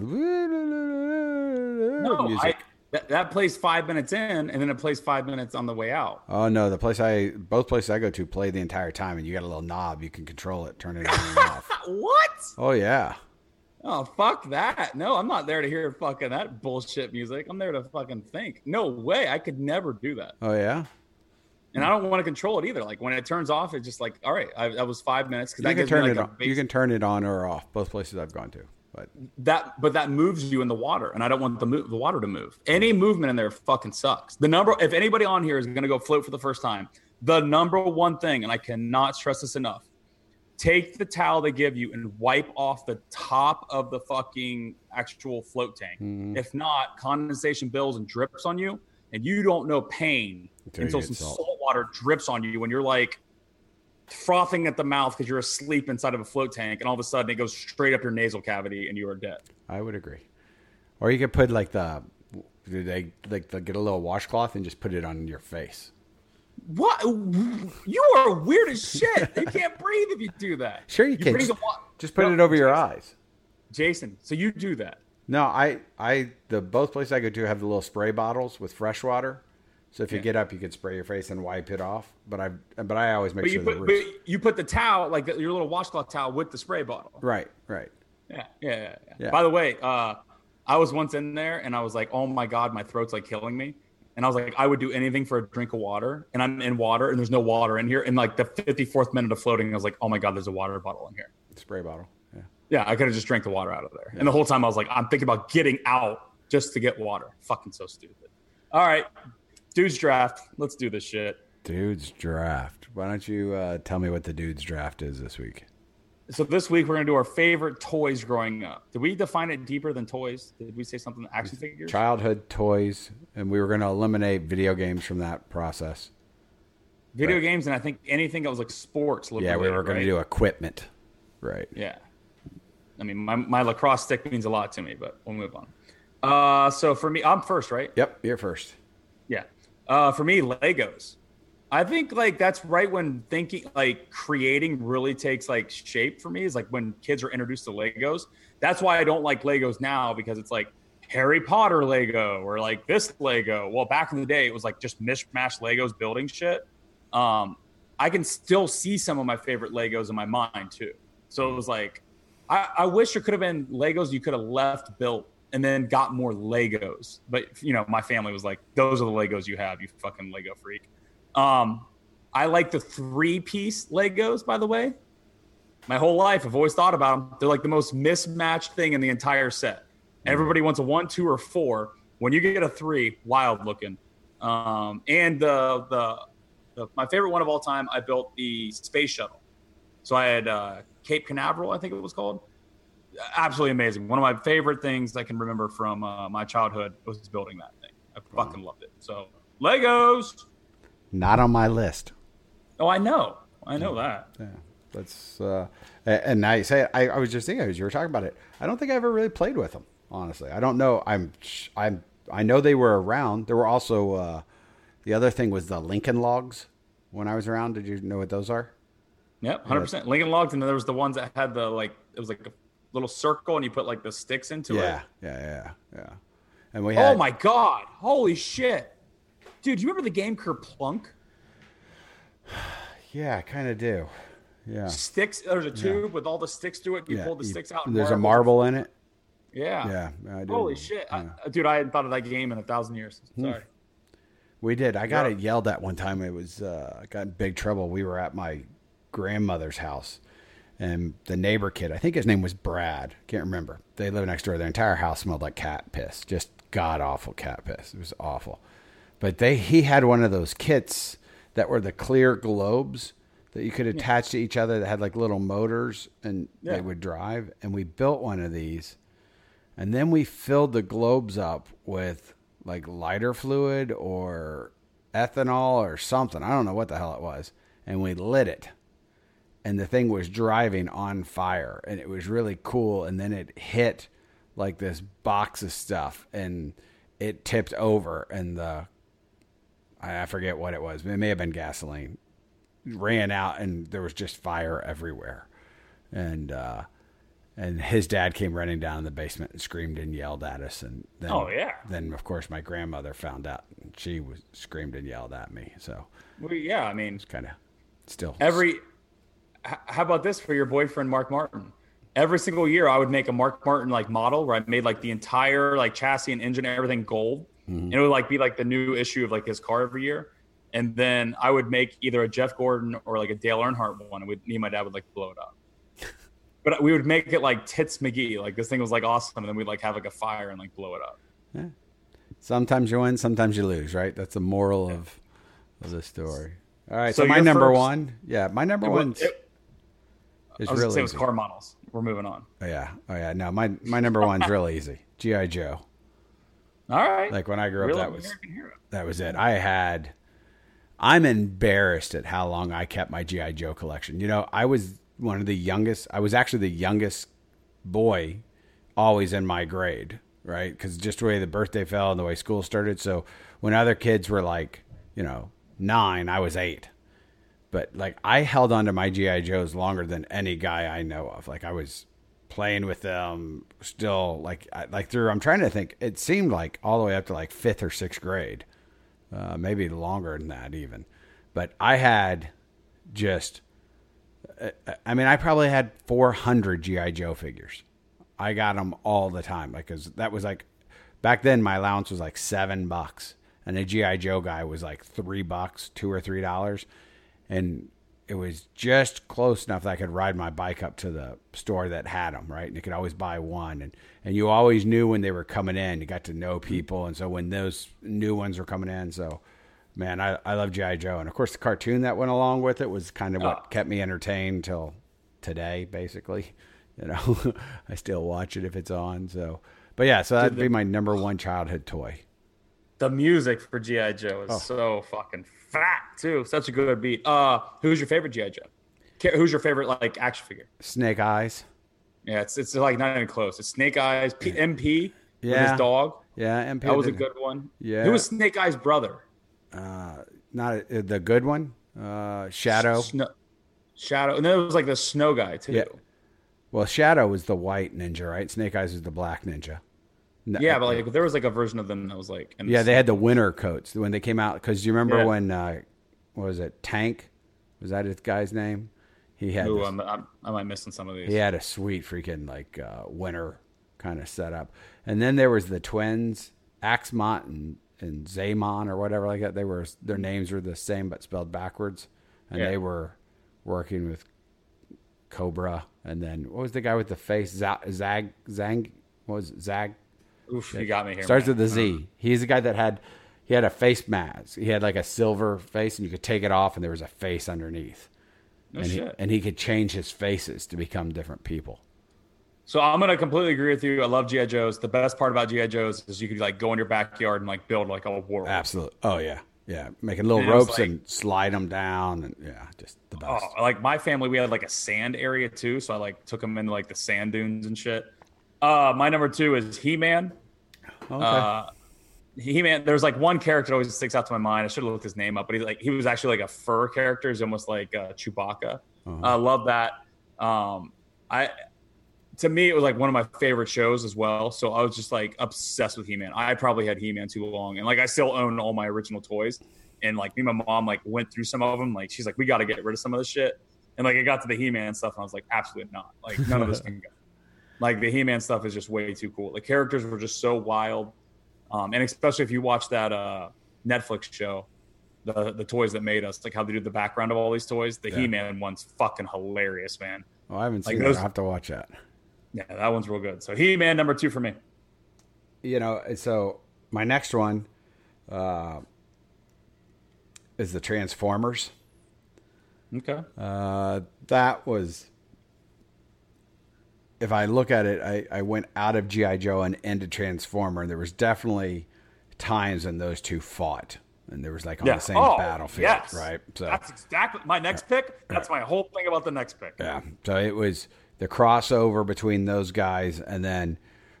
No, music. I, that, that plays five minutes in, and then it plays five minutes on the way out. Oh no, the place I both places I go to play the entire time, and you got a little knob you can control it, turn it on and off. What? Oh yeah, Oh fuck that! No, I'm not there to hear fucking that bullshit music. I'm there to fucking think. No way, I could never do that, oh yeah. And I don't want to control it either. Like when it turns off, it's just like, all right, I, that was five minutes because You that can turn like it on. base- You can turn it on or off. Both places I've gone to, but that, but that moves you in the water, and I don't want the move, the water to move. Any movement in there fucking sucks. The number, if anybody on here is going to go float for the first time, the number one thing, and I cannot stress this enough, take the towel they give you and wipe off the top of the fucking actual float tank. Mm-hmm. If not, condensation builds and drips on you, and you don't know pain Until until some salt. Water drips on you, and you're like frothing at the mouth because you're asleep inside of a float tank, and all of a sudden it goes straight up your nasal cavity, and you are dead. I would agree. Or you could put like the, they like the, get a little washcloth and just put it on your face. What? You are weird as shit. You can't breathe if you do that. Sure, you, can. bring Just, wa- just put No, it over your eyes. Jason, so you do that. No, I, I, the both places I go to have the little spray bottles with fresh water. So if you get up, you could spray your face and wipe it off. But I, but I always make But sure you the put, but you put the towel, like the, your little washcloth towel, with the spray bottle. right, right. Yeah, yeah, yeah. yeah. Yeah. By the way, uh, I was once in there and I was like, oh my God, my throat's like killing me. And I was like, I would do anything for a drink of water. And I'm in water and there's no water in here. And like the 54th minute of floating, I was like, oh my God, there's a water bottle in here. Spray bottle. Yeah. Yeah, I could have just drank the water out of there. And the whole time I was like, I'm thinking about getting out just to get water. Fucking so stupid. All right, dudes draft. Let's do this shit. Dude's draft. Why don't you uh, tell me what the dude's draft is this week? So this week we're gonna do our favorite toys growing up. Did we define it deeper than toys? Did we say something action figures? Childhood toys, and we were going to eliminate video games from that process. Video Right. games and I think anything that was like sports. Yeah, we were going right? to do equipment. Right. Yeah. I mean, my, my lacrosse stick means a lot to me, but we'll move on. Uh, so for me, I'm first, right? Yep, you're first. Uh, for me, Legos. I think like that's right when thinking like creating really takes like shape for me is like when kids are introduced to Legos. That's why I don't like Legos now because it's like, Harry Potter Lego or like this Lego. Well, back in the day, it was like just mishmash Legos building shit. Um, I can still see some of my favorite Legos in my mind too. So it was like, I, I wish there could have been Legos you could have left built and then got more Legos. But you know, my family was like, "Those are the Legos you have, you fucking Lego freak." Um, I like the three piece Legos, by the way. My whole life, I've always thought about them. They're like the most mismatched thing in the entire set. Everybody wants a one, two, or four. When you get a three, wild looking. Um, and the, the the my favorite one of all time, I built the space shuttle. So I had uh, Cape Canaveral, I think it was called. Absolutely amazing. One of my favorite things I can remember from uh, my childhood was building that thing. I fucking loved it. So Legos. Not on my list. Oh, I know. I know that. Yeah, that's uh, and now you say it. I, I was just thinking as you were talking about it. I don't think I ever really played with them. Honestly, I don't know. I'm I'm I know they were around. There were also uh, the other thing was the Lincoln Logs. When I was around, did you know what those are? Yep, hundred percent. Lincoln Logs, and then there was the ones that had the like it was like a little circle, and you put like the sticks into Yeah, it. yeah, yeah, yeah. Yeah. And we had Oh my god! Holy shit, dude! Do you remember the game Kerplunk? yeah, I kind of do. Yeah, Sticks. There's a tube with all the sticks to it. You yeah. pull the you- sticks out. and There's a marble in it. Yeah. Yeah. Holy shit, I, dude! I hadn't thought of that game in a thousand years. Hmm. Sorry. We did. I got Yeah. it yelled at one time. It was uh, I got in big trouble. We were at my grandmother's house, and the neighbor kid, I think his name was Brad. Can't remember. They live next door. Their entire house smelled like cat piss. Just god awful cat piss. It was awful. But they he had one of those kits that were the clear globes that you could attach to each other that had like little motors and Yeah. they would drive. And we built one of these and then we filled the globes up with like lighter fluid or ethanol or something. I don't know what the hell it was. And we lit it. And the thing was driving on fire. And it was really cool. And then it hit like this box of stuff and it tipped over. And the, I forget what it was. It may have been gasoline. Ran out and there was just fire everywhere. And, uh, and his dad came running down in the basement and screamed and yelled at us. And then, Oh, yeah. Then of course my grandmother found out and she was screamed and yelled at me. So Well, yeah, I mean, it's kind of still every. How about this for your boyfriend, Mark Martin? Every single year, I would make a Mark Martin like model where I made like the entire like chassis and engine, and everything gold, mm-hmm. and it would like be like the new issue of like his car every year. And then I would make either a Jeff Gordon or like a Dale Earnhardt one, and me and my dad would like blow it up. But we would make it like Tits McGee, like this thing was like awesome, and then we'd like have like a fire and like blow it up. Yeah. sometimes you win, sometimes you lose, right? That's the moral of of the story. All right, So so, my number first- one, yeah, my number one it- is I was really say it was easy. car models. We're moving on. Oh yeah, oh yeah. No, my my number one's real easy. GI Joe. All right. Like when I grew up, Real that was that was it. I had. I'm embarrassed at how long I kept my GI Joe collection. You know, I was one of the youngest. I was actually the youngest boy, always in my grade, right? Because just the way the birthday fell and the way school started. So when other kids were like, you know, nine, I was eight. But like I held on to my GI Joes longer than any guy I know of. Like I was playing with them still like I- like through I'm trying to think it seemed like all the way up to like 5th or 6th grade. Uh, maybe longer than that even. But I had just uh, I mean I probably had 400 GI Joe figures. I got them all the time because that was like back then my allowance was like 7 bucks and a GI Joe guy was like 3 bucks, 2 or 3 dollars and it was just close enough that I could ride my bike up to the store that had them, right? And you could always buy one, and and you always knew when they were coming in. You got to know people, and so when those new ones were coming in, so man, I I love GI Joe, and of course the cartoon that went along with it was kind of what Oh. kept me entertained till today, basically. You know, I still watch it if it's on. So, but yeah, so that'd be my number one childhood toy. The music for GI Joe Oh. is so fucking fat too. Such a good beat. Uh, who's your favorite GI Joe? Who's your favorite like action figure? Snake Eyes. Yeah, it's it's like not even close. It's Snake Eyes, P- MP with Yeah. his dog. Yeah, MP That was a good one. Yeah. Who was Snake Eyes' brother? Uh, not uh, the good one. Uh, Shadow. Snow, Shadow, and then it was like the snow guy too. Yeah. Well, Shadow was the white ninja, right? Snake Eyes is the black ninja. No- Yeah, but like there was like a version of them that was like in the yeah, they had the winter coats when they came out. Because you remember Yeah. when uh, what was it Tank? Was that his guy's name? He had Ooh, this- I'm, I'm, I might missing some of these. he had a sweet freaking like uh, winter kind of setup. And then there was the twins, Axmont and and Zaymon or whatever like that. They were their names were the same but spelled backwards, and Yeah. they were working with Cobra. And then what was the guy with the face? Za- Zag Zang? What was it? Zag? Oof, you got me here. Starts man. with the Z. He's the guy that had he had a face mask. He had like a silver face, and you could take it off, and there was a face underneath. No and he, shit. and he could change his faces to become different people. So I'm gonna completely agree with you. I love GI Joes. The best part about GI Joes is you could like go in your backyard and like build like a war. Absolutely. Oh yeah, yeah. Making little And ropes like- and slide them down, and yeah, just the best. Oh, like my family, we had like a sand area too, so I like took them into like the sand dunes and shit. Uh, my number two is He Man. Okay. Uh, He Man. There's like one character that always sticks out to my mind. I should have looked his name up, but he like he was actually like a fur character. He's almost like uh, Chewbacca. I love that. Um, I to me it was like one of my favorite shows as well. So I was just like obsessed with He Man. I probably had He Man too long, and like I still own all my original toys. And like me and my mom like went through some of them. Like she's like, we got to get rid of some of this shit. And like it got to the He Man stuff, and I was like, absolutely not. Like none of this can go. Like the He Man stuff is just way too cool. The characters were just so wild, um, and especially if you watch that uh, Netflix show, the the toys that made us, like how they do the background of all these toys. The Yeah. He Man one's fucking hilarious, man. well, I haven't like seen those- it. I have to watch that. Yeah, that one's real good. So He Man number two for me. You know, so my next one uh, is the Transformers. Okay. Uh, that was, if I look at it, I, I went out of GI Joe and into Transformer, and there was definitely times when those two fought, and there was like on Yeah. the same Oh, battlefield, yes. right? So That's exactly my next pick. That's my whole thing about the next pick. Yeah. So it was the crossover between those guys and then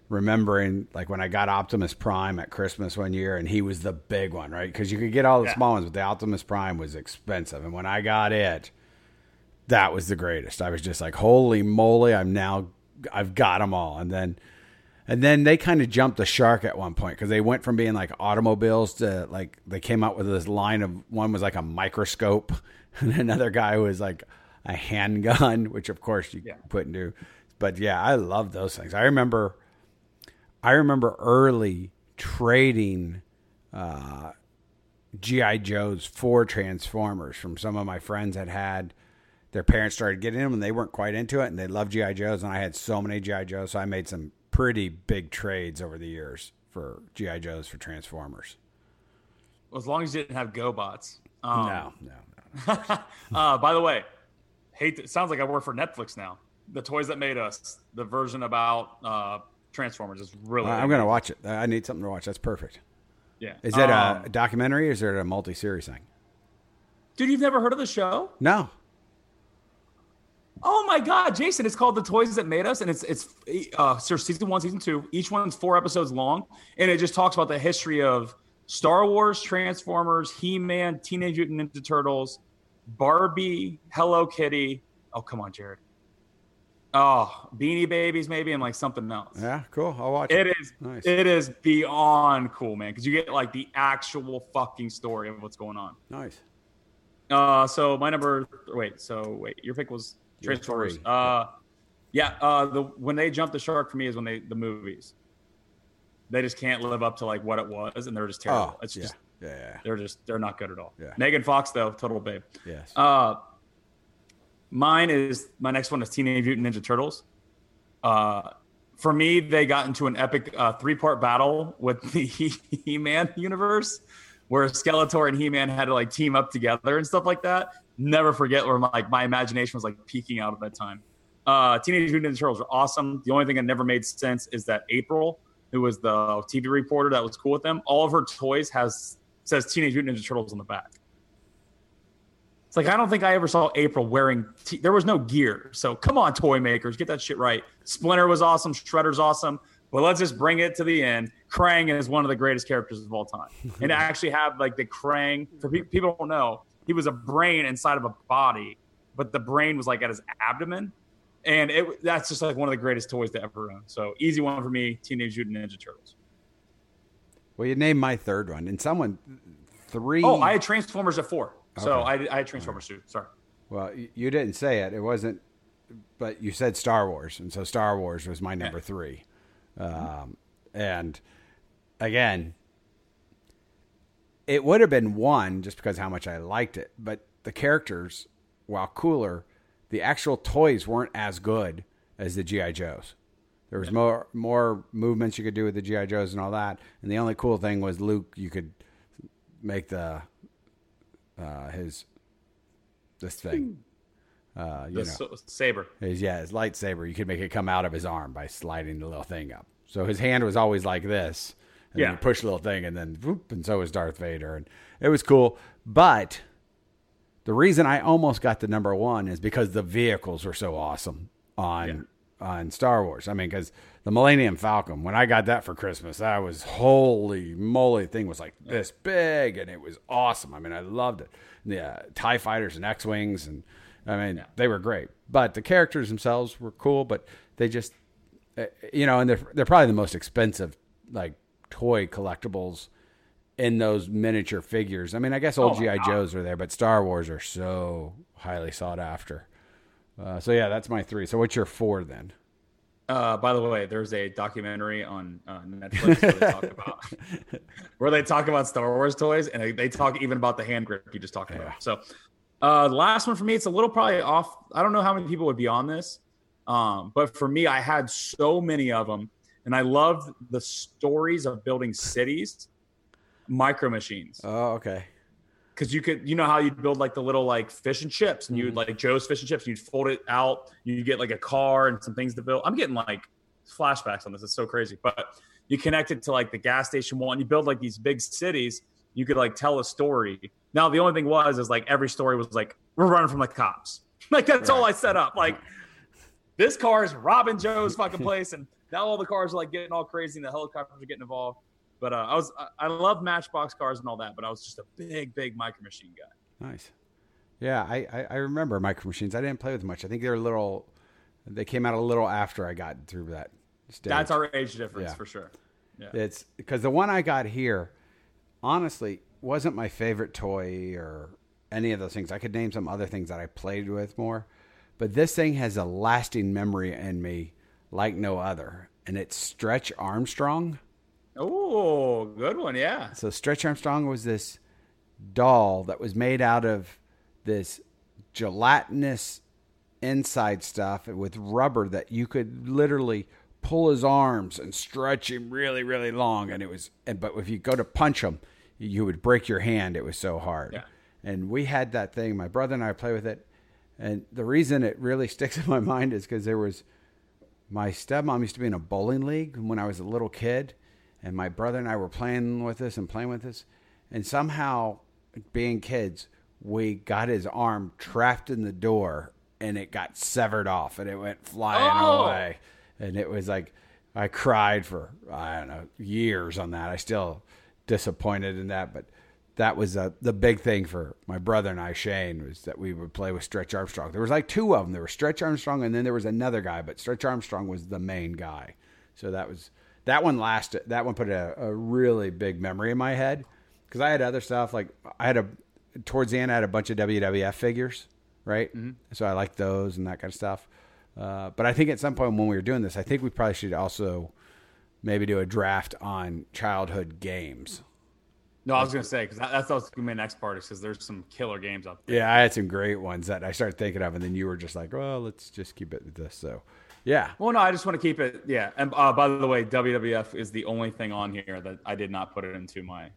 remembering like when I got Optimus Prime at Christmas one year and he was the big one, right? Because you could get all the Yeah. small ones, but the Optimus Prime was expensive. And when I got it, that was the greatest. I was just like, holy moly, I'm now, I've got them all. And then, and then they kind of jumped the shark at one point because they went from being like automobiles to like they came out with this line of one was like a microscope, and another guy was like a handgun, which of course you Yeah. put into. But yeah, I love those things. I remember, I remember early trading uh, GI Joes for Transformers from some of my friends that had their parents started getting them and they weren't quite into it and they loved GI Joes and I had so many GI Joes so I made some pretty big trades over the years for GI Joes for Transformers. Well, as long as you didn't have GoBots. Um, no, no, no. Uh, by the way, hate. To, sounds like I work for Netflix now. The toys that made us, the version about uh, Transformers is really. I'm gonna watch it. I need something to watch. That's perfect. Yeah. Is it Um, a documentary or is it a multi-series thing? dude? You've never heard of the show? No. Oh my God, Jason! It's called "The Toys That Made Us," and it's it's uh, so season one, season two. Each one's four episodes long, and it just talks about the history of Star Wars, Transformers, He-Man, Teenage Mutant Ninja Turtles, Barbie, Hello Kitty. Oh come on, Jared. Oh, Beanie Babies, maybe, and like something else. Yeah, cool. I'll watch It it. is. Nice. It is beyond cool, man. Because you get like the actual fucking story of what's going on. Nice. Uh, so my number. Wait. So wait. Your pick was Transformers. Uh, yeah. Uh, the when they jumped the shark for me is when they the movies. They just can't live up to like what it was, and they're just terrible. Oh, it's yeah. just yeah, yeah. they're just they're not good at all. Yeah. Megan Fox though, total babe. Yes. Uh, mine is my next one is Teenage Mutant Ninja Turtles. Uh, for me, they got into an epic uh, three part battle with the He Man universe, where Skeletor and He Man had to like team up together and stuff like that. Never forget where my, like my imagination was like peaking out at that time. Uh, Teenage Mutant Ninja Turtles were awesome. The only thing that never made sense is that April, who was the TV reporter that was cool with them, all of her toys has says Teenage Mutant Ninja Turtles on the back. It's like I don't think I ever saw April wearing. T- there was no gear, so come on, toy makers, get that shit right. Splinter was awesome, Shredder's awesome, but let's just bring it to the end. Krang is one of the greatest characters of all time, and to actually have like the Krang. For pe- people don't know, he was a brain inside of a body, but the brain was like at his abdomen, and it that's just like one of the greatest toys to ever own. So easy one for me. Teenage Mutant Ninja Turtles. Well, you named my third one, and someone three. Oh, I had Transformers at four. So I, I had Transformers too. Sorry. Well, you didn't say it. It wasn't, but you said Star Wars, and so Star Wars was my number three. Um, and again, it would have been one just because how much I liked it, but the characters, while cooler, the actual toys weren't as good as the GI Joes. There was more more movements you could do with the GI Joes and all that, and the only cool thing was Luke. You could make the uh, his this thing. Uh, you The know, saber. his yeah, his lightsaber. You could make it come out of his arm by sliding the little thing up. So his hand was always like this. And Yeah. then you push a little thing, and then whoop, and so was Darth Vader, and it was cool. But the reason I almost got the number one is because the vehicles were so awesome on on Star Wars. I mean, because the Millennium Falcon, when I got that for Christmas, that was holy moly. Thing was like this big, and it was awesome. I mean, I loved it. The uh, Tie Fighters and X Wings, and I mean, they were great. But the characters themselves were cool, but they just, uh, you know, and they're they're probably the most expensive like toy collectibles in those miniature figures. I mean, I guess old Oh, GI. Joes are there, but Star Wars are so highly sought after. Uh, so yeah, that's my three. So what's your four then? Uh, by the way, there's a documentary on uh, Netflix where they talk about where they talk about Star Wars toys, and they, they talk even about the hand grip you just talked Yeah. about. So, uh, the last one for me, it's a little probably off. I don't know how many people would be on this, um, but for me, I had so many of them, and I loved the stories of building cities, micro machines. Oh, okay. because you could you know how you'd build like the little like fish and chips and Mm-hmm. you'd like joe's fish and chips and you'd fold it out you get like a car and some things to build. I'm getting like flashbacks on this it's so crazy. But you connect it to like the gas station one you build like these big cities you could like tell a story. Now the only thing was is like every story was like we're running from the cops. Like that's all i set up. Like this car is robbing joe's fucking place and now all the cars are like getting all crazy and the helicopters are getting involved but uh, I was I, I love Matchbox cars and all that, but I was just a big, big micro machine guy. Nice. Yeah, I, I, I remember Micro Machines. I didn't play with them much. I think they were a little. They came out a little after I got through that stage. That's our age difference Yeah. for sure. Yeah. It's because the one I got here, honestly, wasn't my favorite toy or any of those things. I could name some other things that I played with more, but this thing has a lasting memory in me like no other, and it's Stretch Armstrong. Oh, good one. Yeah. So Stretch Armstrong was this doll that was made out of this gelatinous inside stuff with rubber that you could literally pull his arms and stretch him really really long and it was and but if you go to punch him you would break your hand it was so hard Yeah. and we had that thing my brother and I play with it and the reason it really sticks in my mind is because there was my stepmom used to be in a bowling league when I was a little kid, and my brother and I were playing with this and playing with this, and somehow, being kids, we got his arm trapped in the door, and it got severed off, and it went flying Oh! away, and it was like I cried for I don't know years on that. I still disappointed in that, but that was uh, the big thing for my brother and I, Shane, was that we would play with Stretch Armstrong. There was like two of them. There was Stretch Armstrong, and then there was another guy, but Stretch Armstrong was the main guy. So that was that one lasted. That one put a, a really big memory in my head because I had other stuff like I had a towards the end I had a bunch of WWF figures, right? So I liked those and that kind of stuff. Uh, but I think at some point when we were doing this, I think we probably should also maybe do a draft on childhood games. No, I was gonna say because that's also gonna be my next part is because there's some killer games out there. Yeah, I had some great ones that I started thinking of, and then you were just like, "Well, let's just keep it this." So, yeah, Well, no, I just want to keep it. Yeah, and uh, by the way, WWF is the only thing on here that I did not put it into my. Uh,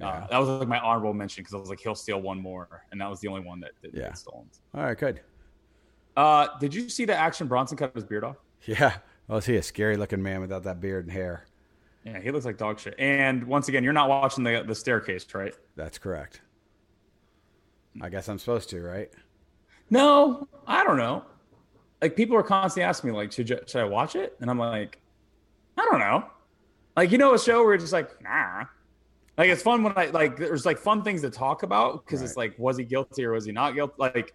Yeah. That was like my honorable mention because I was like, he'll steal one more, and that was the only one that did Yeah. get stolen. all right, good. Uh, did you see the Action Bronson cut his beard off? Yeah, well, is he a scary looking man without that beard and hair? Yeah, he looks like dog shit. And once again, you're not watching the the staircase, right? That's correct. I guess I'm supposed to, right? No, I don't know. Like people are constantly asking me, like, should you, should I watch it? And I'm like, I don't know. Like you know, a show where it's just like, nah. Like it's fun when I like there's like fun things to talk about because it's like, was he guilty or was he not guilty? Like,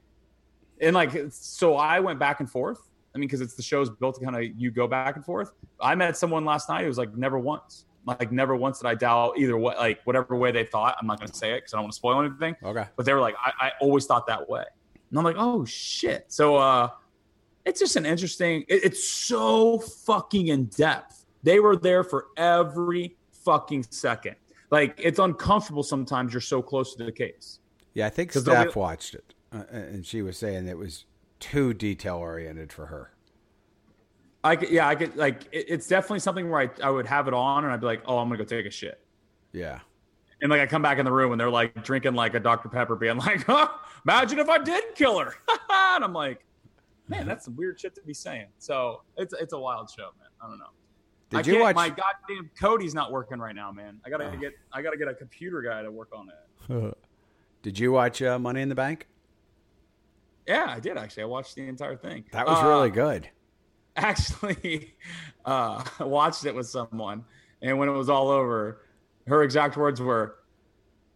and like so I went back and forth, I mean, because it's the show's built to kind of you go back and forth. I met someone last night who was like, never once, like never once did I doubt either what, like whatever way they thought. I'm not going to say it because I don't want to spoil anything. Okay. But they were like, I, I always thought that way, and I'm like, oh shit. So uh, it's just an interesting. It, it's so fucking in depth. They were there for every fucking second. Like it's uncomfortable sometimes. You're so close to the case. Yeah, I think Steph get- watched it, uh, and she was saying it was too detail oriented for her. I could, yeah, I could like. It, it's definitely something where I, I would have it on and I'd be like, oh, I'm gonna go take a shit. Yeah. And like I come back in the room and they're like drinking like a Dr. Pepper, being like, huh, imagine if I did kill her. and I'm like, man, that's some weird shit to be saying. So it's it's a wild show, man. I don't know. Did I you watch? my goddamn Kodi's not working right now, man. I gotta get I gotta get a computer guy to work on it. Did you watch uh, Money in the Bank? Yeah, I did actually. I watched the entire thing. That was Uh, really good. actually uh, watched it with someone, and when it was all over, her exact words were,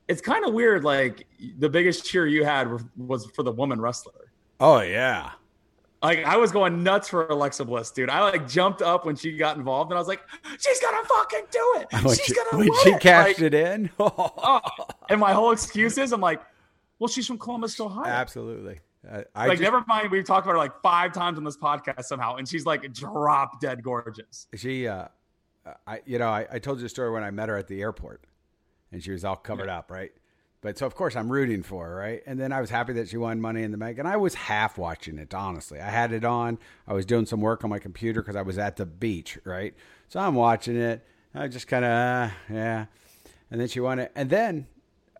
"It's kind of weird. Like the biggest cheer you had was- for the woman wrestler. Oh yeah. Like I was going nuts for Alexa Bliss, dude. I like jumped up when she got involved, and I was like, "She's gonna fucking do it. When She's she, gonna when win she it." cashed Like, it in. oh. And my whole excuse is, I'm like, "Well, she's from Columbus, Ohio." Absolutely. I, I like, just- never mind. We've talked about her like five times on this podcast somehow, and she's like drop dead gorgeous. she uh i you know I, I told you the story when i met her at the airport and she was all covered up right? But so of course i'm rooting for her right? And then i was happy that she won money in the bank and i was half watching it honestly. I had it on i was doing some work on my computer because i was at the beach right? So i'm watching it i just kind of uh, yeah. And then she won it. And then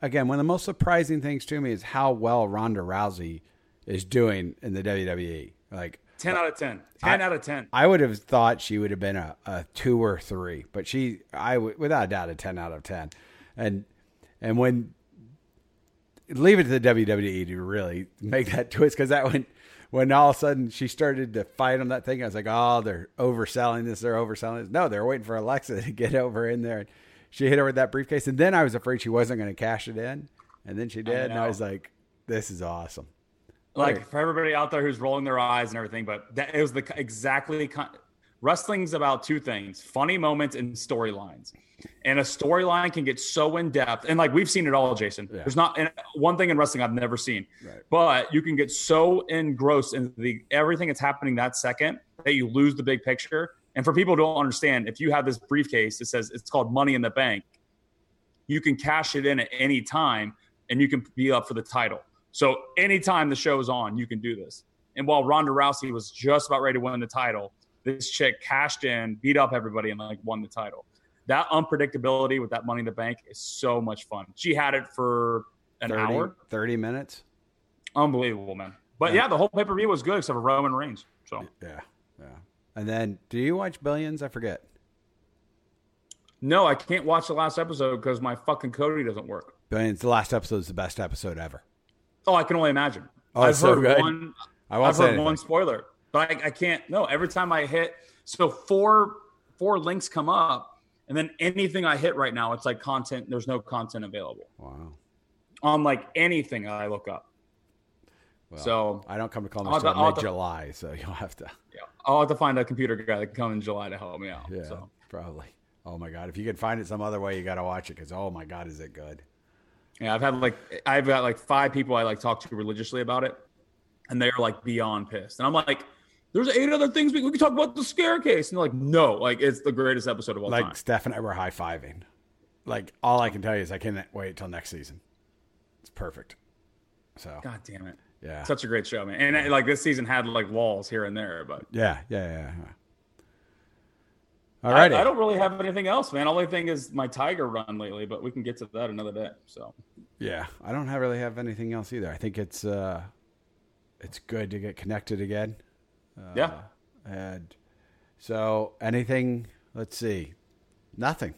again one of the most surprising things to me is how well ronda rousey is doing in the wwe like 10 out of 10. 10 I- out of 10. I would have thought she would have been a, a two or three, but she, I w- without a doubt, a ten out of ten. And and when leave it to the WWE to really make that twist because that when when all of a sudden she started to fight on that thing, I was like, oh, they're overselling this, they're overselling this. No, they're waiting for Alexa to get over in there. And she hit her with that briefcase, and then I was afraid she wasn't going to cash it in, and then she did, and I was like, this is awesome. Like for everybody out there who's rolling their eyes and everything, but that it was the exactly kind. Wrestling's about two things: funny moments and storylines. And a storyline can get so in depth, and like we've seen it all, Jason. Yeah. There's not one thing in wrestling I've never seen, Right. but you can get so engrossed in the everything that's happening that second that you lose the big picture. And for people who don't understand, if you have this briefcase that says it's called Money in the Bank, you can cash it in at any time and you can be up for the title. So anytime the show's on, you can do this. And while Ronda Rousey was just about ready to win the title, this chick cashed in, beat up everybody, and like won the title. That unpredictability with that money in the bank is so much fun. She had it for an 30, hour. 30 minutes. Unbelievable, man. But Yeah. yeah, the whole pay per view was good except for Roman Reigns. So Yeah, yeah. And then, do you watch Billions? I forget. no, I can't watch the last episode because my fucking Kodi doesn't work. Billions. The last episode is the best episode ever. Oh, I can only imagine. Oh, I've so heard good. one. I won't I've heard anything. one spoiler, but I, I can't. No, every time I hit, so four four links come up, and then anything I hit right now, it's like content. There's no content available Wow. on like anything I look up. Well, So- I don't come to Columbus until mid July, so you'll have to. Yeah, I'll have to find a computer guy that can come in July to help me out. Yeah, So probably. Oh my god! If you can find it some other way, you got to watch it because oh my god, is it good? Yeah, I've had like I've got like five people I like talk to religiously about it, and they're like beyond pissed. And I'm like, there's eight other things we, we can talk about the staircase, and they're like, no, like it's the greatest episode of all Like time. Steph and I were high fiving. Like all I can tell you is I can't wait till next season. It's perfect. So God damn it. yeah, Such a great show, man. And uh, like this season had like walls here and there, but yeah, yeah, yeah. yeah. All I. I don't really have anything else, man. Only thing is my Tiger run lately, but we can get to that another day. So Yeah, I don't have really have anything else either. I think it's uh, it's good to get connected again. yeah, And so anything, let's see. Nothing.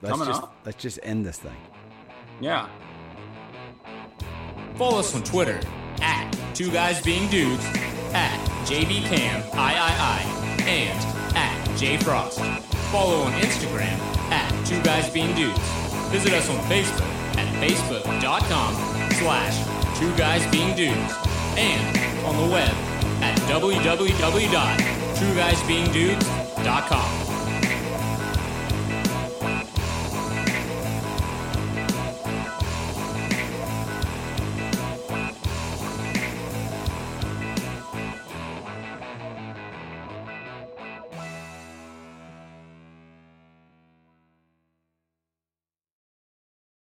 Let's Coming just up. let's just end this thing. yeah. Follow us on Twitter at Two Guys Being Dudes, at JBCamIII, and at JFrost. Follow on Instagram at Two Guys Being Dudes. Visit us on Facebook at facebook.com slash Two Guys Being Dudes and on the web at www.twoguysbeingdudes.com.